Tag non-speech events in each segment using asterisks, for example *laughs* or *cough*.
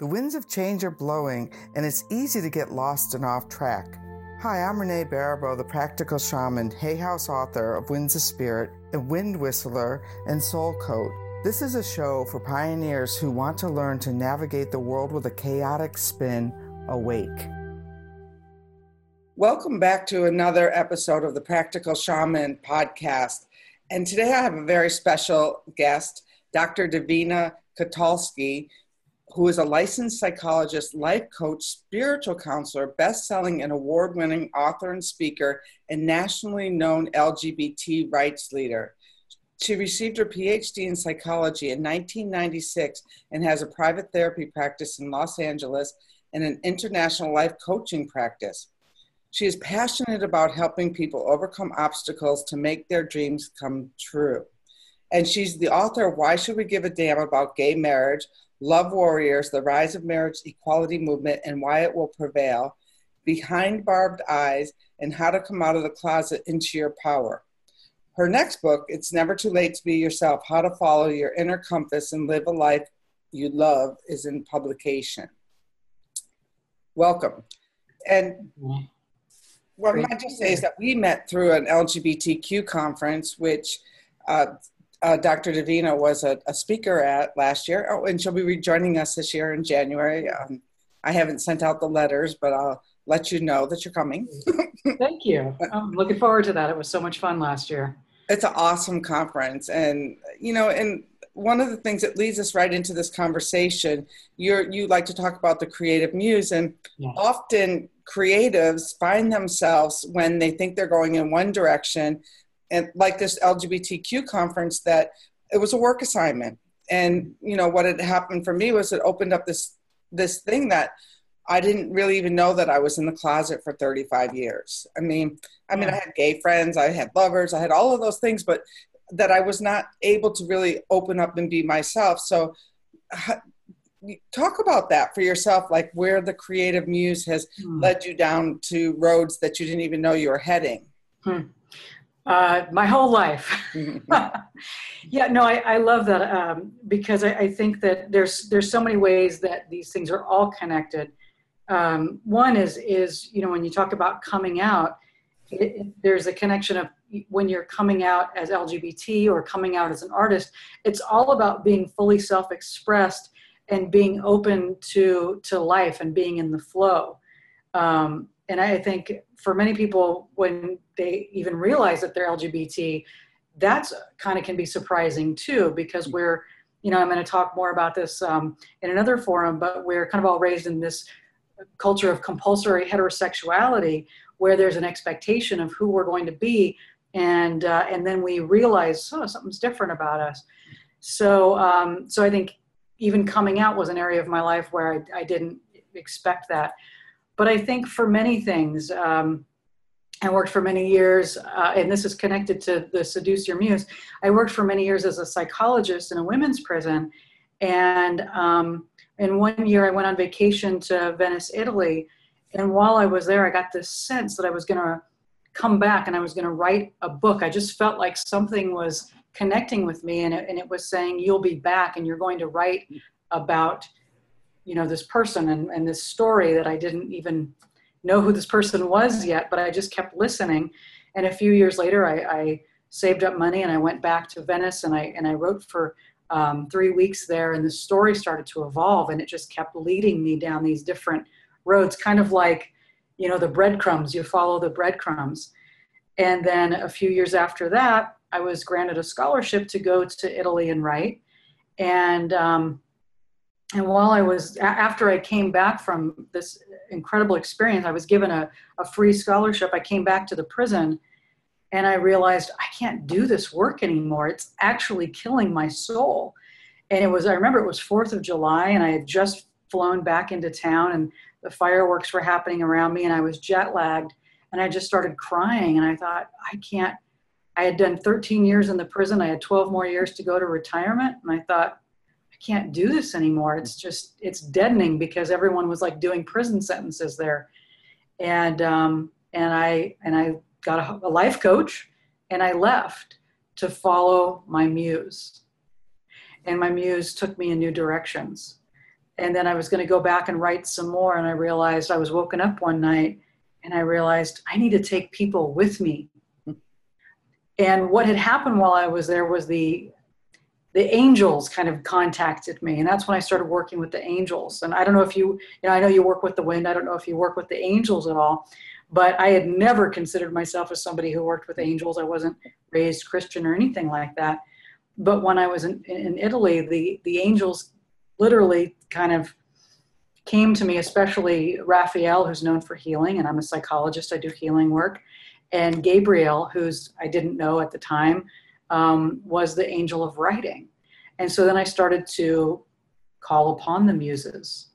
The winds of change are blowing, and it's easy to get lost and off track. Hi, I'm Renee Baribeau, the practical shaman, Hay House author of Winds of Spirit, a wind whistler, and soul coat. This is a show for pioneers who want to learn to navigate the world with a chaotic spin awake. Welcome back to another episode of the Practical Shaman podcast. And today I have a very special guest, Dr. Davina Kotulski who is a licensed psychologist, life coach, spiritual counselor, best-selling and award-winning author and speaker, and nationally known LGBT rights leader. She received her PhD in psychology in 1996 and has a private therapy practice in Los Angeles and an international life coaching practice. She is passionate about helping people overcome obstacles to make their dreams come true. And she's the author of Why Should We Give a Damn About Gay Marriage, Love Warriors, The Rise of Marriage Equality Movement and Why It Will Prevail, Behind Barbed Eyes, and How to Come Out of the Closet into Your Power. Her next book, It's Never Too Late to Be Yourself How to Follow Your Inner Compass and Live a Life You Love, is in publication. Welcome. And what I might just say is that we met through an LGBTQ conference, which uh, uh, Dr. Davina was a, a, speaker at last year. Oh, and she'll be rejoining us this year in January. Um, I haven't sent out the letters, but I'll let you know that you're coming. *laughs* Thank you. I'm looking forward to that. It was so much fun last year. It's an awesome conference. And, you know, and one of the things that leads us right into this conversation, you're, you like to talk about the creative muse, and yes. often creatives find themselves when they think they're going in one direction and like this LGBTQ conference that it was a work assignment. And you know what had happened for me was it opened up this this thing that I didn't really even know that I was in the closet for 35 years. I mean, I mean, I had gay friends, I had lovers, I had all of those things, but that I was not able to really open up and be myself. So, talk about that for yourself, like where the creative muse has hmm. led you down to roads that you didn't even know you were heading. Hmm. Uh, my whole life. *laughs* *laughs* yeah, no, I, I love that um, because I, I, think that there's there's so many ways that these things are all connected. Um, one is is you know when you talk about coming out, it, it, there's a connection of when you're coming out as LGBT or coming out as an artist. It's all about being fully self-expressed and being open to to life and being in the flow. Um, and I think for many people, when they even realize that they're LGBT, that's kind of can be surprising too, because mm-hmm. we're, you know, I'm going to talk more about this um, in another forum, but we're kind of all raised in this culture of compulsory heterosexuality where there's an expectation of who we're going to be. And, uh, and then we realize, oh, something's different about us. So, um, so I think even coming out was an area of my life where I, I didn't expect that. But I think for many things, um, I worked for many years, uh, and this is connected to the Seduce Your Muse. I worked for many years as a psychologist in a women's prison. And um, in one year, I went on vacation to Venice, Italy. And while I was there, I got this sense that I was going to come back and I was going to write a book. I just felt like something was connecting with me, and it, and it was saying, You'll be back and you're going to write about you know this person and, and this story that i didn't even know who this person was yet but i just kept listening. And a few years later i, I saved up money and i went back to venice and i and i wrote for um, three weeks there and the story started to evolve and it just kept leading me down these different roads kind of like you know the breadcrumbs. You follow the breadcrumbs. And then a few years after that i was granted a scholarship to go to italy and write. And um, and while I was, after I came back from this incredible experience, I was given a, a free scholarship. I came back to the prison and I realized I can't do this work anymore. It's actually killing my soul. And it was, I remember it was 4th of July and I had just flown back into town and the fireworks were happening around me and I was jet lagged and I just started crying and I thought, I can't, I had done 13 years in the prison. I had 12 more years to go to retirement. And I thought, can't do this anymore. It's just it's deadening because everyone was like doing prison sentences there, and um, and I and I got a, a life coach, and I left to follow my muse, and my muse took me in new directions, and then I was going to go back and write some more. And I realized I was woken up one night and I realized I need to take people with me. And what had happened while I was there was the the angels kind of contacted me and that's when i started working with the angels. And i don't know if you you know i know you work with the wind i don't know if you work with the angels at all but i had never considered myself as somebody who worked with angels. I wasn't raised christian or anything like that. But when i was in, in italy the the angels literally kind of came to me, especially Raphael, who's known for healing, and I'm a psychologist, I do healing work, and Gabriel, who's I didn't know at the time, um, was the angel of writing. And so then I started to call upon the muses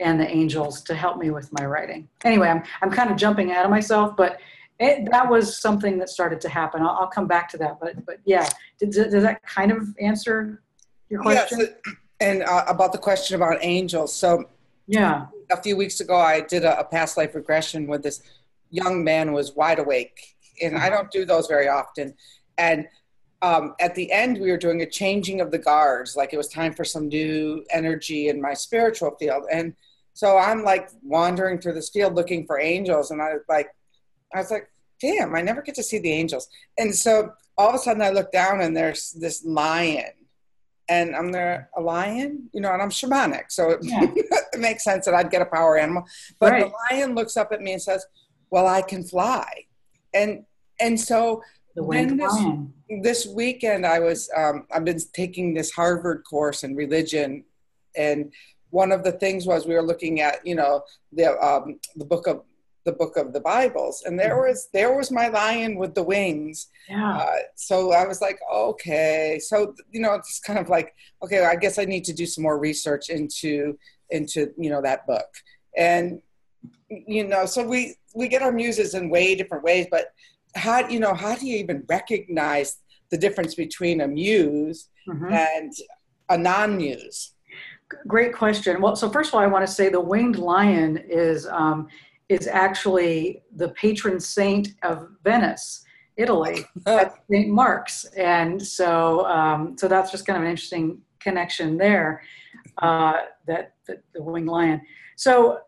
and the angels to help me with my writing. Anyway, I'm, I'm kind of jumping ahead of myself, but it, that was something that started to happen. I'll, I'll come back to that, but but yeah, does, does that kind of answer your question? Yes, and uh, about the question about angels. So yeah, a few weeks ago, I did a, a past life regression with this young man was wide awake, and I don't do those very often. And um, at the end, we were doing a changing of the guards, like it was time for some new energy in my spiritual field. And so I'm like wandering through this field looking for angels, and I was like, I was like, damn, I never get to see the angels. And so all of a sudden, I look down, and there's this lion and I'm there a lion, you know, and I'm shamanic, so it, yeah. *laughs* it makes sense that I'd get a power animal. But right. the lion looks up at me and says, "Well, I can fly," and and so when this, this weekend I was um, I've been taking this Harvard course in religion, and one of the things was we were looking at you know the um, the book of the book of the Bibles, and there was there was my lion with the wings. Yeah. Uh, so I was like, okay, so you know, it's kind of like, okay, I guess I need to do some more research into into you know that book, and you know, so we we get our muses in way different ways, but how you know how do you even recognize the difference between a muse mm-hmm. and a non-muse? Great question. Well, so first of all, I want to say the winged lion is um, is actually the patron saint of Venice, Italy, *laughs* at St. Mark's. And so, um, so that's just kind of an interesting connection there, uh, that, that the winged lion. So,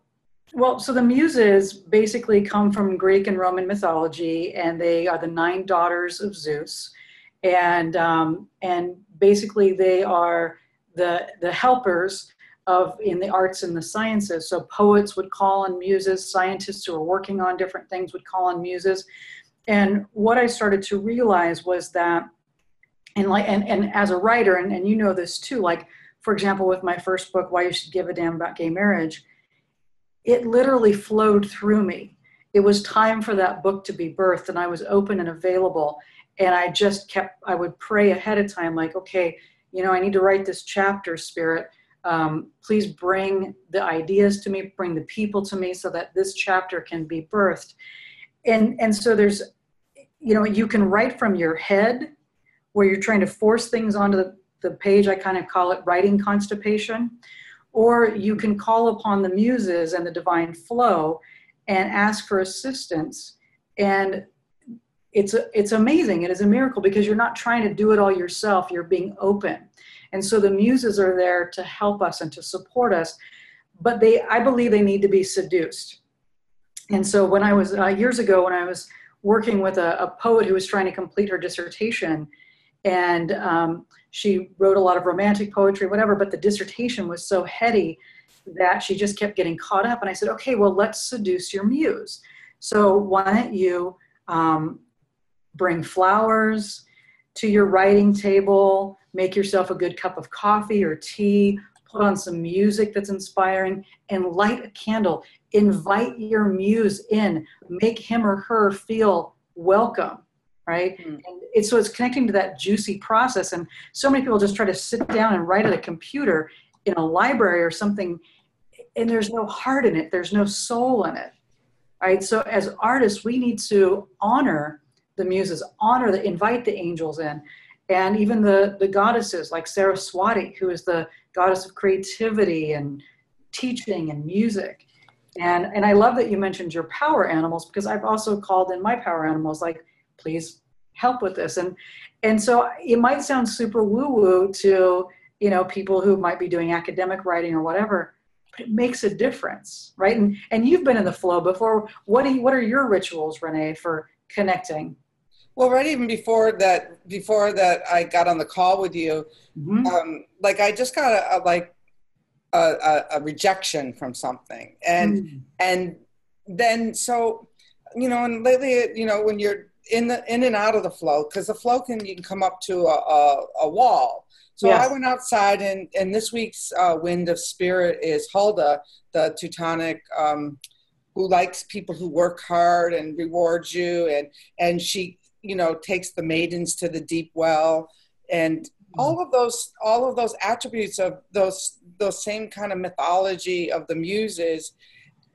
well, so the muses basically come from Greek and Roman mythology, and they are the nine daughters of Zeus, and um, and basically they are the the helpers of in the arts and the sciences. So poets would call on muses, scientists who are working on different things would call on muses. And what I started to realize was that, and like, and, and as a writer, and, and you know this too, like, for example, with my first book, Why You Should Give a Damn About Gay Marriage, it literally flowed through me. It was time for that book to be birthed, and I was open and available. And I just kept, I would pray ahead of time, like, okay, you know, I need to write this chapter, Spirit um, please bring the ideas to me, bring the people to me so that this chapter can be birthed. And, and so there's, you know, you can write from your head where you're trying to force things onto the, the page. I kind of call it writing constipation. Or you can call upon the muses and the divine flow and ask for assistance. And it's, it's amazing. It is a miracle because you're not trying to do it all yourself. You're being open and so the muses are there to help us and to support us, but they, I believe they need to be seduced. And so when I was, uh, years ago, when I was working with a, a, poet who was trying to complete her dissertation, and um, she wrote a lot of romantic poetry, whatever, but the dissertation was so heady that she just kept getting caught up. And I said, okay, well, let's seduce your muse. So why don't you um, bring flowers to your writing table, make yourself a good cup of coffee or tea, put on some music that's inspiring, and light a candle. Invite your muse in, make him or her feel welcome, right? Mm. And it's, so it's connecting to that juicy process. And so many people just try to sit down and write at a computer in a library or something, and there's no heart in it, there's no soul in it, right? So as artists, we need to honor the muses, honor the, invite the angels in and even the, the goddesses like Saraswati, who is the goddess of creativity and teaching and music. And, and I love that you mentioned your power animals because I've also called in my power animals, like, please help with this. And, and so it might sound super woo woo to you know people who might be doing academic writing or whatever but it makes a difference right and and you've been in the flow before what do you, what are your rituals renee for connecting well right even before that before that i got on the call with you mm-hmm. um, like i just got a, a like a, a, rejection from something and mm. and then so you know and lately you know when you're in the in and out of the flow because the flow can you can come up to a, a, a wall so yes. I went outside, and, and this week's uh, Wind of Spirit is Hulda, the Teutonic, um, who likes people who work hard and rewards you. And, and she, you know, takes the maidens to the deep well. And mm-hmm. all of those, all of those attributes of those, those same kind of mythology of the muses,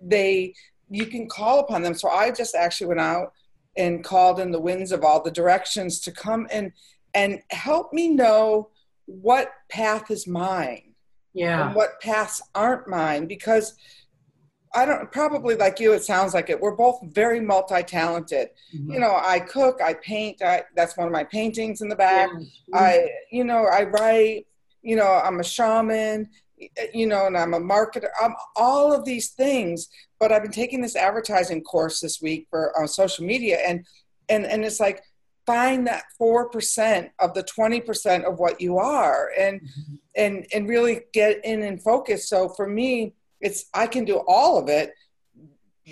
they, you can call upon them. So I just actually went out and called in the winds of all the directions to come and, and help me know what path is mine. Yeah. And what paths aren't mine because i don't probably like you it sounds like it we're both very multi-talented. Mm-hmm. you know i cook i paint I, that's one of my paintings in the back. Yeah. i you know i write you know i'm a shaman you know and i'm a marketer i'm all of these things but i've been taking this advertising course this week for on social media and and and it's like find that 4% of the 20% of what you are and mm-hmm. and and really get in and focus so for me it's i can do all of it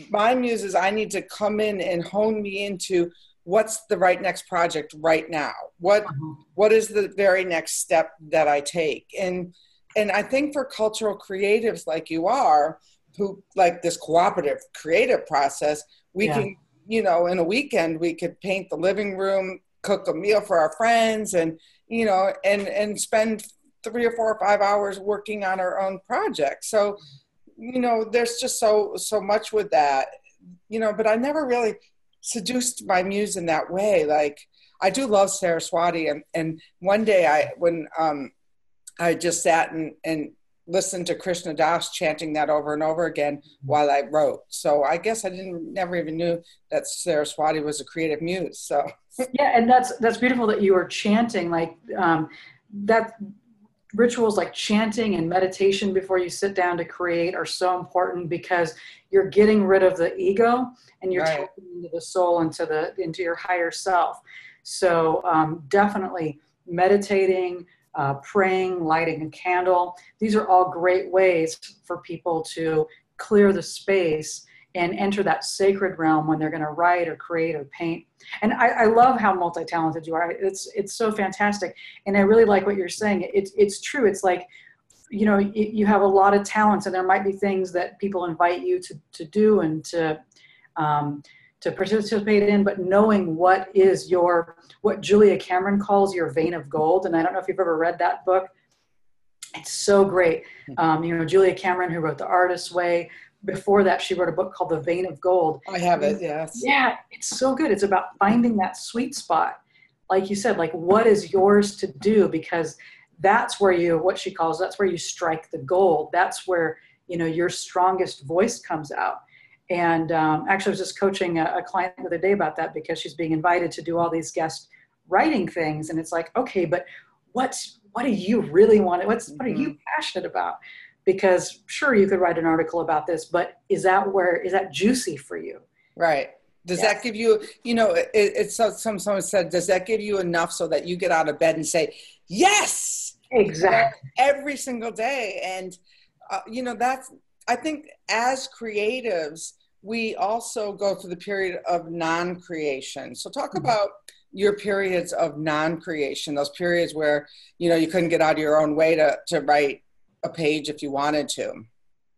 my muse is i need to come in and hone me into what's the right next project right now what uh-huh. what is the very next step that i take and and i think for cultural creatives like you are who like this cooperative creative process we yeah. can you know, in a weekend we could paint the living room, cook a meal for our friends, and you know, and and spend three or four or five hours working on our own project. So, you know, there's just so so much with that, you know. But I never really seduced my muse in that way. Like I do love Saraswati, and and one day I when um I just sat and and listened to Krishna Das chanting that over and over again while I wrote. So I guess I didn't never even knew that Saraswati was a creative muse. So *laughs* yeah, and that's that's beautiful that you were chanting like um, that. Rituals like chanting and meditation before you sit down to create are so important because you're getting rid of the ego and you're right. tapping into the soul, into the into your higher self. So um, definitely meditating, uh, praying, lighting a candle. These are all great ways for people to clear the space and enter that sacred realm when they're going to write or create or paint. And I, I love how multi-talented you are. It's it's so fantastic, and I really like what you're saying. It's it's true. It's like you know you have a lot of talents, and there might be things that people invite you to to do and to um, to participate in, but knowing what is your, what Julia Cameron calls your vein of gold. And I don't know if you've ever read that book. It's so great. Hmm. Um, you know, Julia Cameron, who wrote The Artist's Way. Before that, she wrote a book called The Vein of Gold. I have it, yes. Yeah, it's so good. It's about finding that sweet spot. Like you said, like what is yours to do? Because that's where you, what she calls, that's where you strike the gold. That's where, you know, your strongest voice comes out and um, actually, I was just coaching a, a, client the other day about that because she's being invited to do all these guest writing things, and it's like, okay, but what's what do you really want? What's what are you mm-hmm. passionate about? Because sure, you could write an article about this, but is that where is that juicy for you? Right. Does yes. that give you, you know, it, it's some someone said, does that give you enough so that you get out of bed and say, yes, exactly, every single day? And uh, you know, that's I think as creatives, we also go through the period of non creation. So, talk mm-hmm. about your periods of non creation, those periods where you know you couldn't get out of your own way to, to write a page if you wanted to.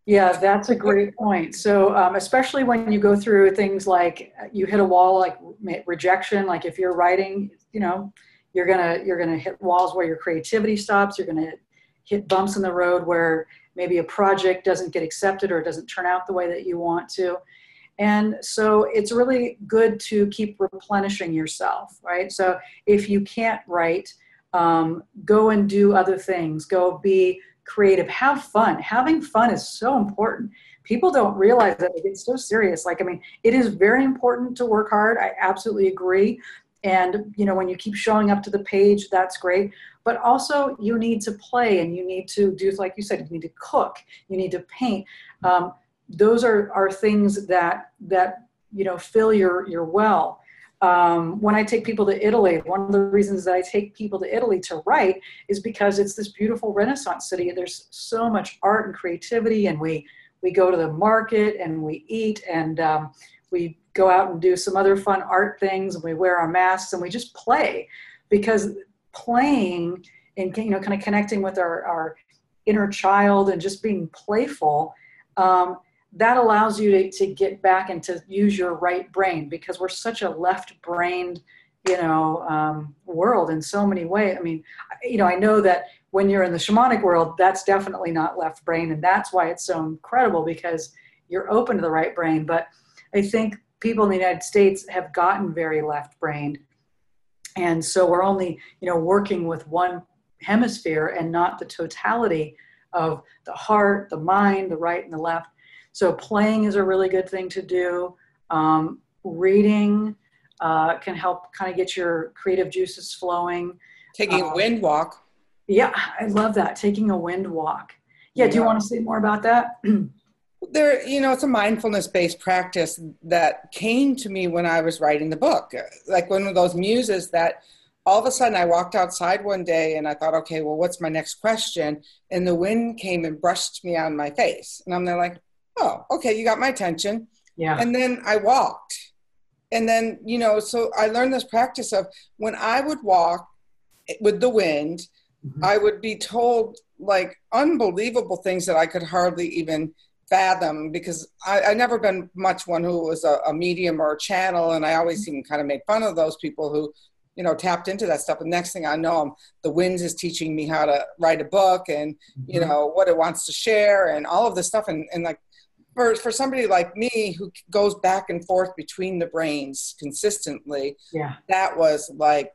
Yeah, that's a great point. So, um, especially when you go through things like you hit a wall, like rejection, like if you're writing, you know, you're gonna you're gonna hit walls where your creativity stops. You're gonna hit bumps in the road where maybe a project doesn't get accepted or it doesn't turn out the way that you want to. And so it's really good to keep replenishing yourself, right? So if you can't write, um, go and do other things, go be creative, have fun. Having fun is so important. People don't realize that it gets so serious. Like, I mean, it is very important to work hard. I absolutely agree. And, you know, when you keep showing up to the page, that's great. but also you need to play and you need to do like you said you need to cook you need to paint um, those are are things that that you know fill your your well um, when I take people to Italy, one of the reasons that I take people to Italy to write is because it's this beautiful Renaissance city. There's so much art and creativity, and we we go to the market and we eat and um, we go out and do some other fun art things, and we wear our masks and we just play because playing and you know kind of connecting with our, our inner child and just being playful. Um, that allows you to, to get back and to use your right brain because we're such a left brained you know um, world in so many ways i mean you know i know that when you're in the shamanic world that's definitely not left brain and that's why it's so incredible because you're open to the right brain but i think people in the united states have gotten very left brained and so we're only you know working with one hemisphere and not the totality of the heart the mind the right and the left so playing is a really good thing to do. Um, reading uh, can help kind of get your creative juices flowing. Taking um, a wind walk. Yeah, I love that. Taking a wind walk. Yeah, yeah. do you want to say more about that? *clears throat* there, you know, it's a mindfulness based practice that came to me when I was writing the book. Like one of those muses that all of a sudden I walked outside one day and I thought, okay, well, what's my next question? And the wind came and brushed me on my face. And I'm there like, oh, okay, you got my attention. Yeah. And then I walked. And then, you know, so I learned this practice of when I would walk with the wind, mm-hmm. I would be told like unbelievable things that I could hardly even fathom because I, I never been much one who was a, a medium or a channel. And I always mm-hmm. even kind of made fun of those people who you know tapped into that stuff and next thing i know I'm, the winds is teaching me how to write a book and mm-hmm. you know what it wants to share and all of this stuff and, and like for, for somebody like me who goes back and forth between the brains consistently, yeah, that was like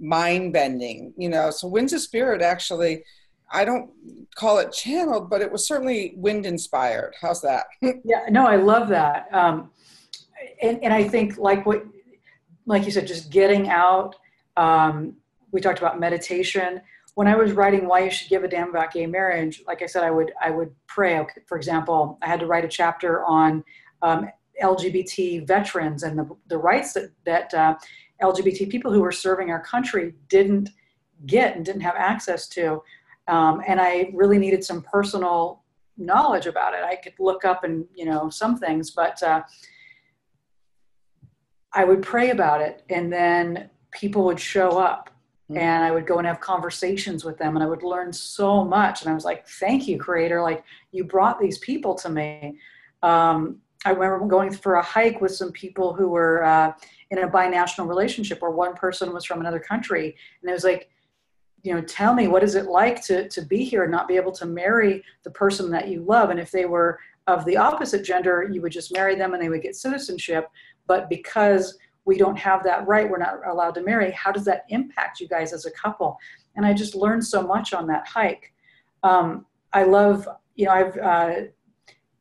mind bending, you know. So Winds of Spirit actually, I don't call it channeled, but it was certainly wind inspired. How's that? *laughs* yeah, no, I love that. Um, and, and I think like what, like you said, just getting out. Um, we talked about meditation when I was writing why you should give a damn about gay marriage, like I said, I would I would pray. For example, I had to write a chapter on um, LGBT veterans and the, the rights that that uh, LGBT people who were serving our country didn't get and didn't have access to, um, and I really needed some personal knowledge about it. I could look up and you know some things, but uh, I would pray about it, and then people would show up Mm-hmm. and I would go and have conversations with them and I would learn so much. And I was like, thank you, creator. Like, you brought these people to me. Um, I remember going for a hike with some people who were uh, in a binational relationship where one person was from another country. And it was like, you know, tell me what is it like to, to be here and not be able to marry the person that you love. And if they were of the opposite gender, you would just marry them and they would get citizenship. But because we don't have that right we're not allowed to marry how does that impact you guys as a couple and i just learned so much on that hike um, i love you know i've uh,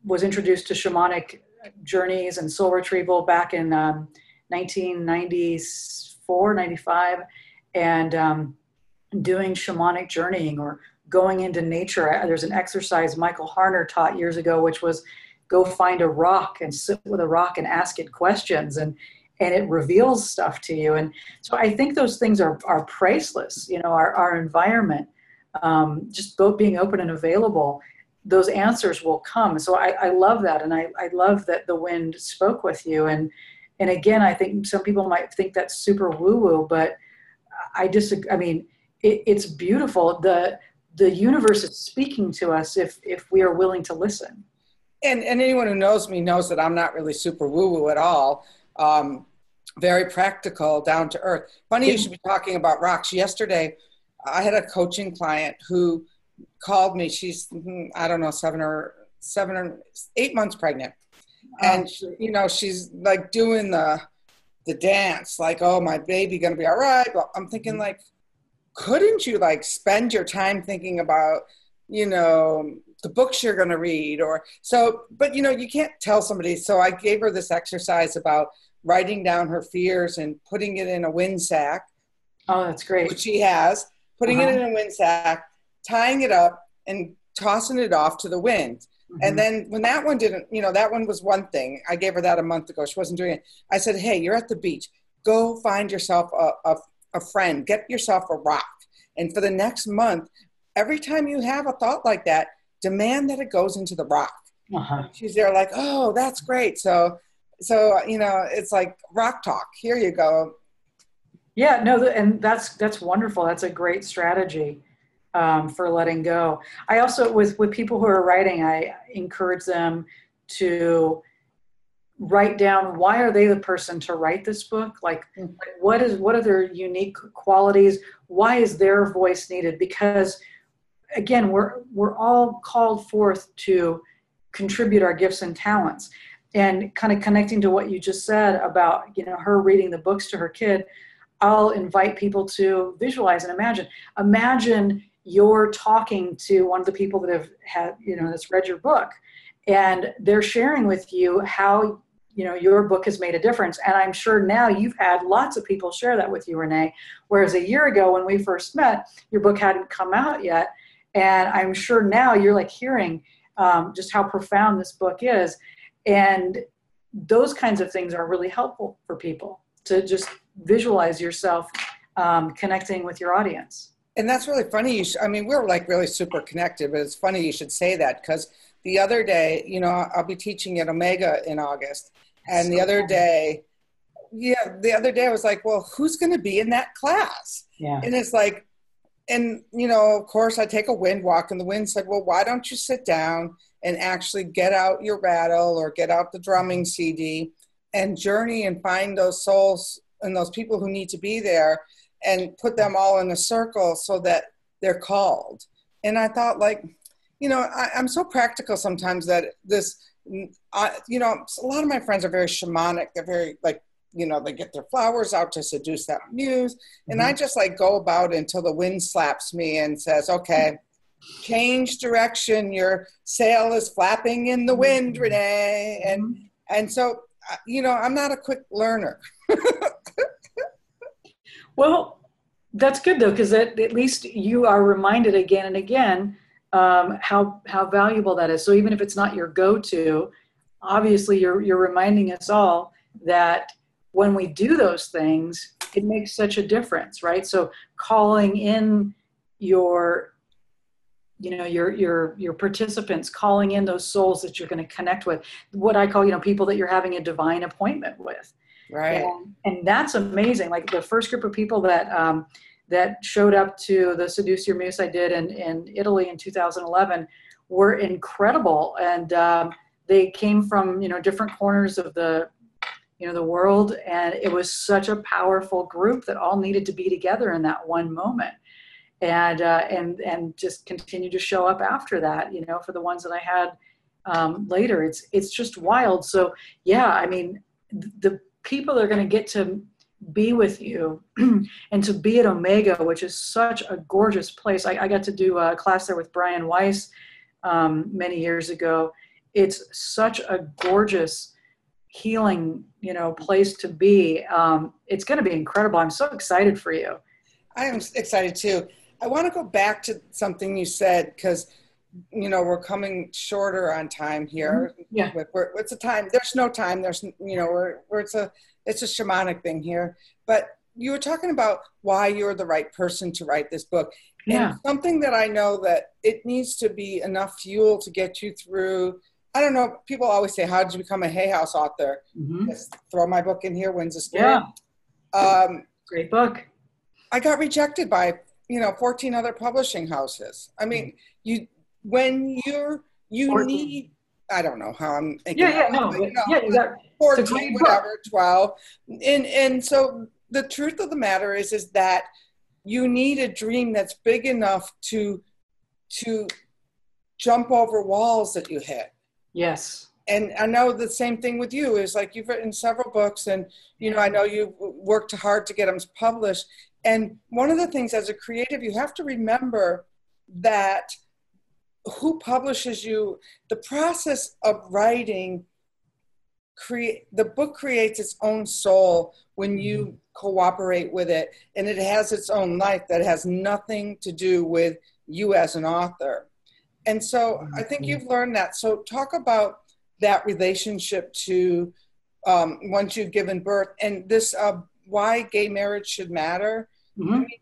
was introduced to shamanic journeys and soul retrieval back in um, 1994 95 and um, doing shamanic journeying or going into nature there's an exercise michael harner taught years ago which was go find a rock and sit with a rock and ask it questions and and it reveals stuff to you. And so I think those things are, are priceless, you know, our, our environment, um, just both being open and available, those answers will come. So I, I love that. And I, I love that the wind spoke with you. And, and again, I think some people might think that's super woo woo, but I disagree. I mean, it, it's beautiful. The, the universe is speaking to us if, if we are willing to listen. And, and anyone who knows me knows that I'm not really super woo woo at all. Um, very practical, down to earth. Funny you should be talking about rocks. Yesterday, I had a coaching client who called me. She's mm, I don't know seven or seven or eight months pregnant, and she, you know she's like doing the the dance, like oh my baby gonna be all right. Well, I'm thinking mm-hmm. like, couldn't you like spend your time thinking about you know the books you're going to read or so but you know you can't tell somebody so i gave her this exercise about writing down her fears and putting it in a wind sack. Oh, that's great. Which she has. putting uh-huh. it in a wind sack, tying it up, and tossing it off to the wind. Mm-hmm. And then when that one didn't, you know, that one was one thing. I gave her that a month ago. She wasn't doing it. I said, hey, you're at the beach. Go find yourself a, a, a friend. Get yourself a rock. And for the next month, every time you have a thought like that, demand that it goes into the rock. Uh-huh. She's there like, oh, that's great. So, so you know, it's like rock talk. Here you go. Yeah, no, and that's that's wonderful. That's a great strategy um, for letting go. I also, with with people who are writing, I encourage them to write down why are they the person to write this book? Like mm-hmm. what is what are their unique qualities? Why is their voice needed? Because again we're we're all called forth to contribute our gifts and talents. And kind of connecting to what you just said about you know her reading the books to her kid i'll invite people to visualize and imagine. Imagine you're talking to one of the people that have had you know that's read your book and they're sharing with you how you know your book has made a difference and i'm sure now you've had lots of people share that with you renee whereas a year ago when we first met your book hadn't come out yet and i'm sure now you're like hearing um, just how profound this book is. And those kinds of things are really helpful for people to just visualize yourself um, connecting with your audience. And that's really funny. You sh- I mean, we're like really super connected, but it's funny you should say that because the other day, you know, I'll be teaching at Omega in August. And so the other day, yeah, the other day I was like, well, who's going to be in that class? Yeah. And it's like, and you know, of course, I take a wind walk, and the wind said, "Well, why don't you sit down and actually get out your rattle or get out the drumming CD and journey and find those souls and those people who need to be there and put them all in a circle so that they're called." And I thought, like, you know, I, am so practical sometimes that this, I, you know, a lot of my friends are very shamanic. They're very like you know they get their flowers out to seduce that muse and mm-hmm. i just like go about until the wind slaps me and says okay change direction your sail is flapping in the wind mm-hmm. renee and mm-hmm. and so uh, you know i'm not a quick learner *laughs* well that's good though because at, at least you are reminded again and again um, how how valuable that is. So even if it's not your go-to obviously you're you're reminding us all that when we do those things, it makes such a difference, right? So calling in your you know your your your participants calling in those souls that you're going to connect with what i call you know people that you're having a divine appointment with. Right. And, and that's amazing. Like the first group of people that um, that showed up to the seduce your muse i did in in italy in 2011 were incredible. And um, they came from you know different corners of the you know the world. And it was such a powerful group that all needed to be together in that one moment. And uh, and and just continue to show up after that you know for the ones that i had um, later. It's it's just wild. So yeah i mean the people that are going to get to be with you *clears throat* and to be at omega which is such a gorgeous place. I, I got to do a class there with brian weiss um, many years ago. It's such a gorgeous healing you know place to be. Um, it's going to be incredible. I'm so excited for you. I am excited too. I want to go back to something you said because you know we're coming shorter on time here. Mm-hmm. yeah. We're, it's a time? There's no time. There's you know we're, we're it's a it's a shamanic thing here but you were talking about why you're the right person to write this book yeah. and something that i know that it needs to be enough fuel to get you through I don't know. People always say, "How did you become a Hay House author?" Mm-hmm. Just throw my book in here. Winds of Spirit. Yeah. Um, Great book. I got rejected by you know 14 other publishing houses. I mean, you when you're you 14. need. I don't know how I'm. Yeah, yeah, no, you know, yeah, you got 14, whatever, 12, and and so the truth of the matter is is that you need a dream that's big enough to to jump over walls that you hit Yes. And I know the same thing with you is like you've written several books, and you know I know you've worked hard to get them published. And one of the things as a creative, you have to remember that who publishes you, the process of writing create the book creates its own soul when you mm-hmm. cooperate with it and it has its own life that has nothing to do with you as an author and so i think mm-hmm. you've learned that so talk about that relationship to um, once you've given birth and this uh, why gay marriage should matter mm-hmm. I mean,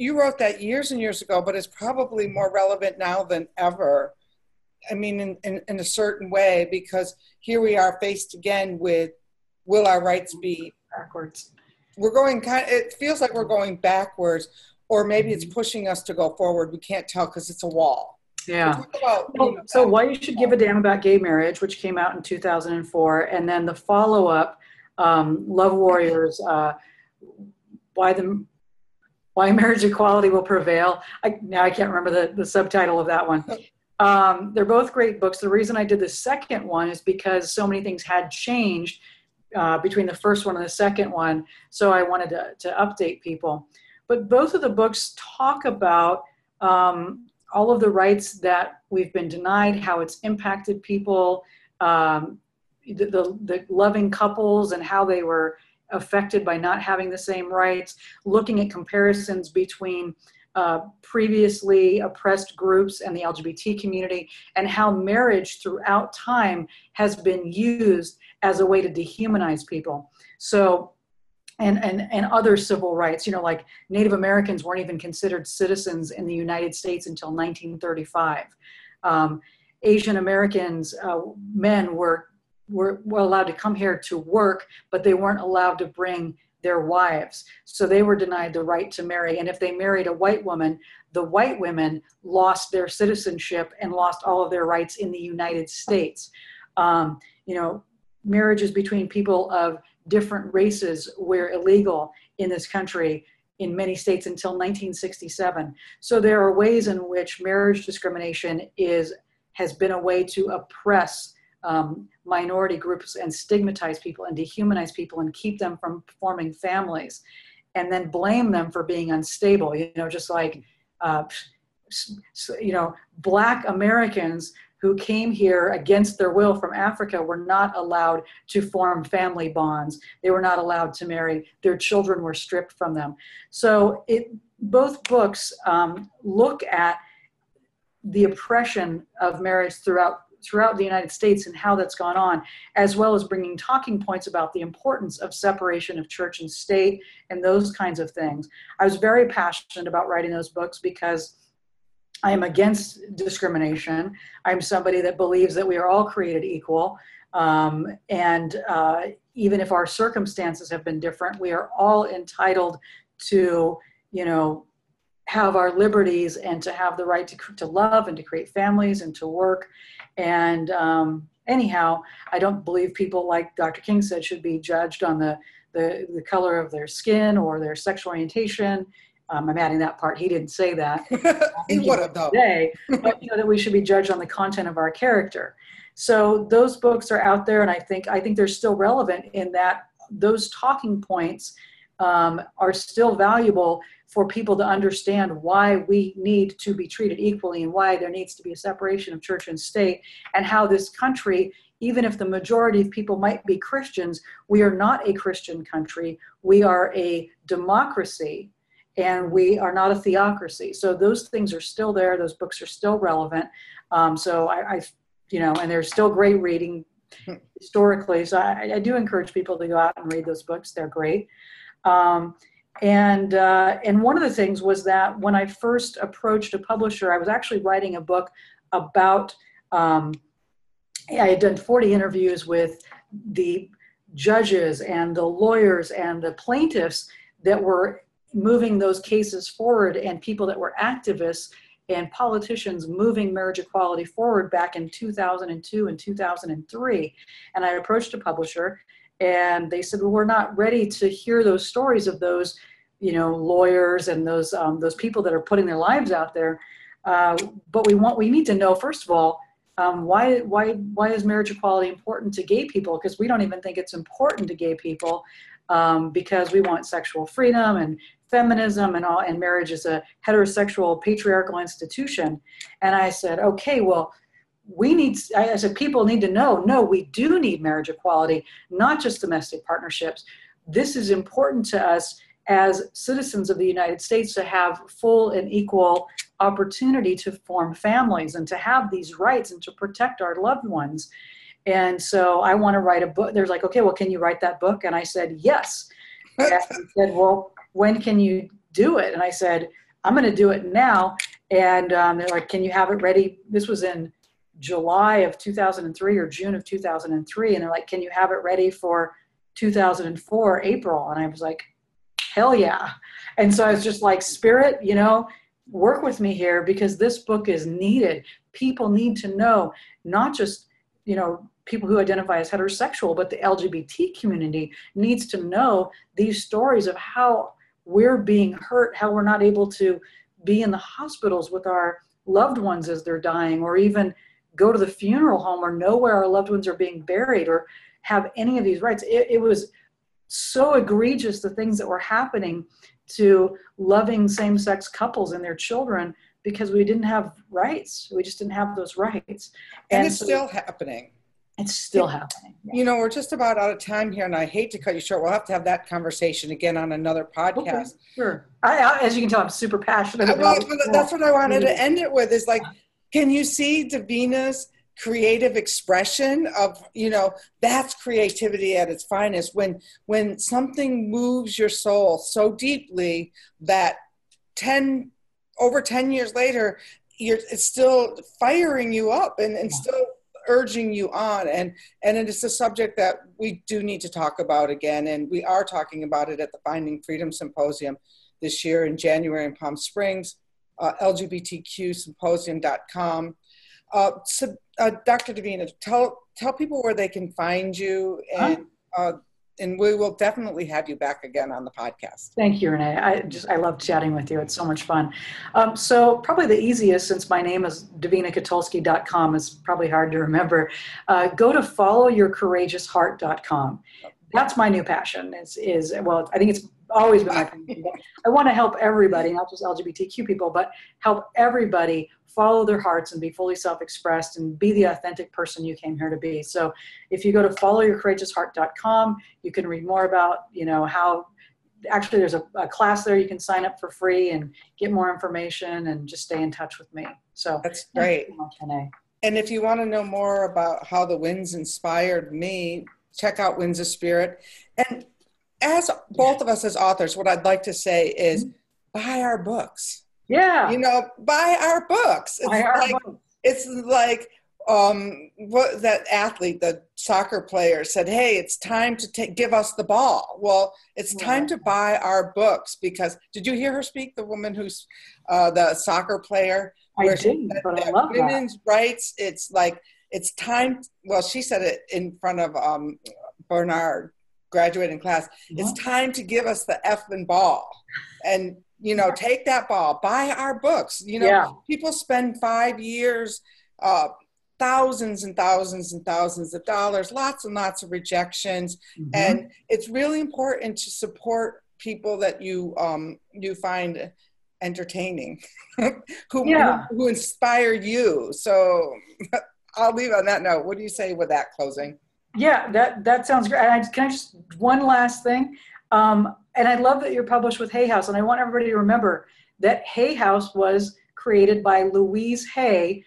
you wrote that years and years ago but it's probably more relevant now than ever I mean, in, in, in, a certain way, because here we are faced again with will our rights be backwards? We're going kind of, it feels like we're going backwards, or maybe it's pushing us to go forward. We can't tell because it's a wall. Yeah. About, well, you know, so, why you should give a damn about gay marriage, which came out in 2004, and then the follow up, um, Love Warriors, uh, why the why marriage equality will prevail. I, now I can't remember the, the subtitle of that one. Um, they're both great books. The reason I did the second one is because so many things had changed uh, between the first one and the second one. So I wanted to, to update people. But both of the books talk about um, all of the rights that we've been denied, how it's impacted people, um, the, the, the loving couples, and how they were affected by not having the same rights, looking at comparisons between uh, previously oppressed groups and the LGBT community, and how marriage throughout time has been used as a way to dehumanize people. So, and, and, and other civil rights, you know, like Native Americans weren't even considered citizens in the United States until 1935. Um, Asian Americans, uh, men were, were, were allowed to come here to work, but they weren't allowed to bring their wives. So they were denied the right to marry. And if they married a white woman, the white women lost their citizenship and lost all of their rights in the United States. Um, you know, marriages between people of different races were illegal in this country in many states until 1967. So there are ways in which marriage discrimination is has been a way to oppress um, minority groups and stigmatize people and dehumanize people and keep them from forming families and then blame them for being unstable you know just like uh, you know black americans who came here against their will from africa were not allowed to form family bonds. They were not allowed to marry. Their children were stripped from them. So it both books um, look at the oppression of marriage throughout throughout the United States and how that's gone on, as well as bringing talking points about the importance of separation of church and state and those kinds of things. I was very passionate about writing those books because I am against discrimination. I'm somebody that believes that we are all created equal. Um, and uh, even if our circumstances have been different, we are all entitled to, you know, have our liberties and to have the right to, to love and to create families and to work. And um, anyhow, I don't believe people, like Dr. King said, should be judged on the, the, the color of their skin or their sexual orientation. Um, I'm adding that part. He didn't say that. *laughs* he would have though. Today, but you know that we should be judged on the content of our character. So those books are out there, and I think I think they're still relevant in that those talking points um, are still valuable for people to understand why we need to be treated equally and why there needs to be a separation of church and state and how this country even if the majority of people might be christians we are not a christian country. We are a democracy and we are not a theocracy. So those things are still there. Those books are still relevant. Um, so I, I, you know and they're still great reading historically. So I, I do encourage people to go out and read those books. They're great. Um, and uh, and one of the things was that when I first approached a publisher, I was actually writing a book about. Um, I had done 40 interviews with the judges and the lawyers and the plaintiffs that were moving those cases forward, and people that were activists and politicians moving marriage equality forward back in 2002 and 2003. And I approached a publisher and they said well we're not ready to hear those stories of those you know lawyers and those um, those people that are putting their lives out there. Uh, but we want we need to know first of all um, why why why is marriage equality important to gay people? Because we don't even think it's important to gay people um, because we want sexual freedom and feminism and all and marriage is a heterosexual patriarchal institution. And i said okay well we need, as a people, need to know no, we do need marriage equality, not just domestic partnerships. This is important to us as citizens of the United States to have full and equal opportunity to form families and to have these rights and to protect our loved ones. And so I want to write a book. They're like, okay, well, can you write that book? And I said, yes. And *laughs* said, well, when can you do it? And I said, I'm going to do it now. And um, they're like, can you have it ready? This was in July of 2003 or June of 2003. And they're like, can you have it ready for 2004, April? And I was like, hell yeah. And so I was just like, Spirit, you know, work with me here because this book is needed. People need to know, not just, you know, people who identify as heterosexual, but the LGBT community needs to know these stories of how we're being hurt, how we're not able to be in the hospitals with our loved ones as they're dying, or even go to the funeral home or know where our loved ones are being buried or have any of these rights. It, it was so egregious the things that were happening to loving same sex couples and their children because we didn't have rights. We just didn't have those rights. And, and it's so still happening. It's still happening. Yeah. You know, we're just about out of time here, and I hate to cut you short. We'll have to have that conversation again on another podcast. Okay, sure. I, I, as you can tell, I'm super passionate about. Well, that's what I wanted to end it with. Is like, can you see Davina's creative expression of you know that's creativity at its finest. When when something moves your soul so deeply that 10 over 10 years later you're it's still firing you up and, and still urging you on. And and it is a subject that we do need to talk about again. And we are talking about it at the finding freedom symposium this year in january in palm springs uh, lgbtqsymposium.com uh, so, uh, Dr. Davina, tell tell people where they can find you, and uh, and we will definitely have you back again on the podcast. Thank you, Renee. I just I love chatting with you. It's so much fun. Um, so probably the easiest, since my name is davinakotulski.com, is probably hard to remember. Uh, go to followyourcourageousheart.com. That's my new passion. Is is well, I think it's always been my *laughs* passion. I want to help everybody, not just LGBTQ people, but help everybody follow their hearts and be fully self-expressed and be the authentic person you came here to be. So if you go to followyourcourageousheart.com, you can read more about, you know, how actually there's a, a, class there you can sign up for free and get more information and just stay in touch with me. So that's great. And if you want to know more about how the winds inspired me, check out Winds of Spirit. And as both of us as authors, what I'd like to say is mm-hmm. buy our books. Yeah. You know, buy our books. It's buy our like books. it's like um what that athlete, the soccer player said, "Hey, it's time to take give us the ball." Well, it's time to buy our books because did you hear her speak? The woman who's uh, the soccer player. I didn't, but I love women's that. rights. It's like it's time. Well, she said it in front of um, Barnard graduating class. It's time to give us the F and ball. And you know take that ball buy our books you know yeah. people spend five years uh, thousands and thousands and thousands of dollars lots and lots of rejections mm-hmm. and it's really important to support people that you um, you find entertaining *laughs* who, yeah. who, who inspire you so *laughs* i'll leave on that note what do you say with that closing yeah that that sounds great I, can i just one last thing um, and I love that you're published with Hay House. And I want everybody to remember that Hay House was created by Louise Hay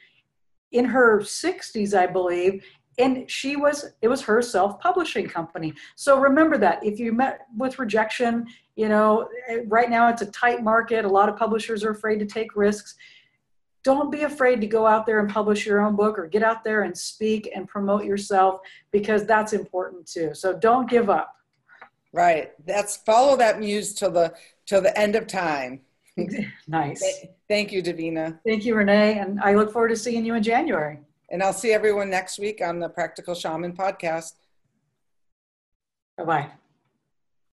in her 60s, I believe. And she was, it was her self publishing company. So remember that if you met with rejection, you know, right now it's a tight market. A lot of publishers are afraid to take risks. Don't be afraid to go out there and publish your own book or get out there and speak and promote yourself because that's important too. So don't give up. Right. That's follow that muse till the till the end of time. *laughs* nice. Thank you, Davina. Thank you, Renee. And I look forward to seeing you in January. And I'll see everyone next week on the Practical Shaman podcast. Bye bye.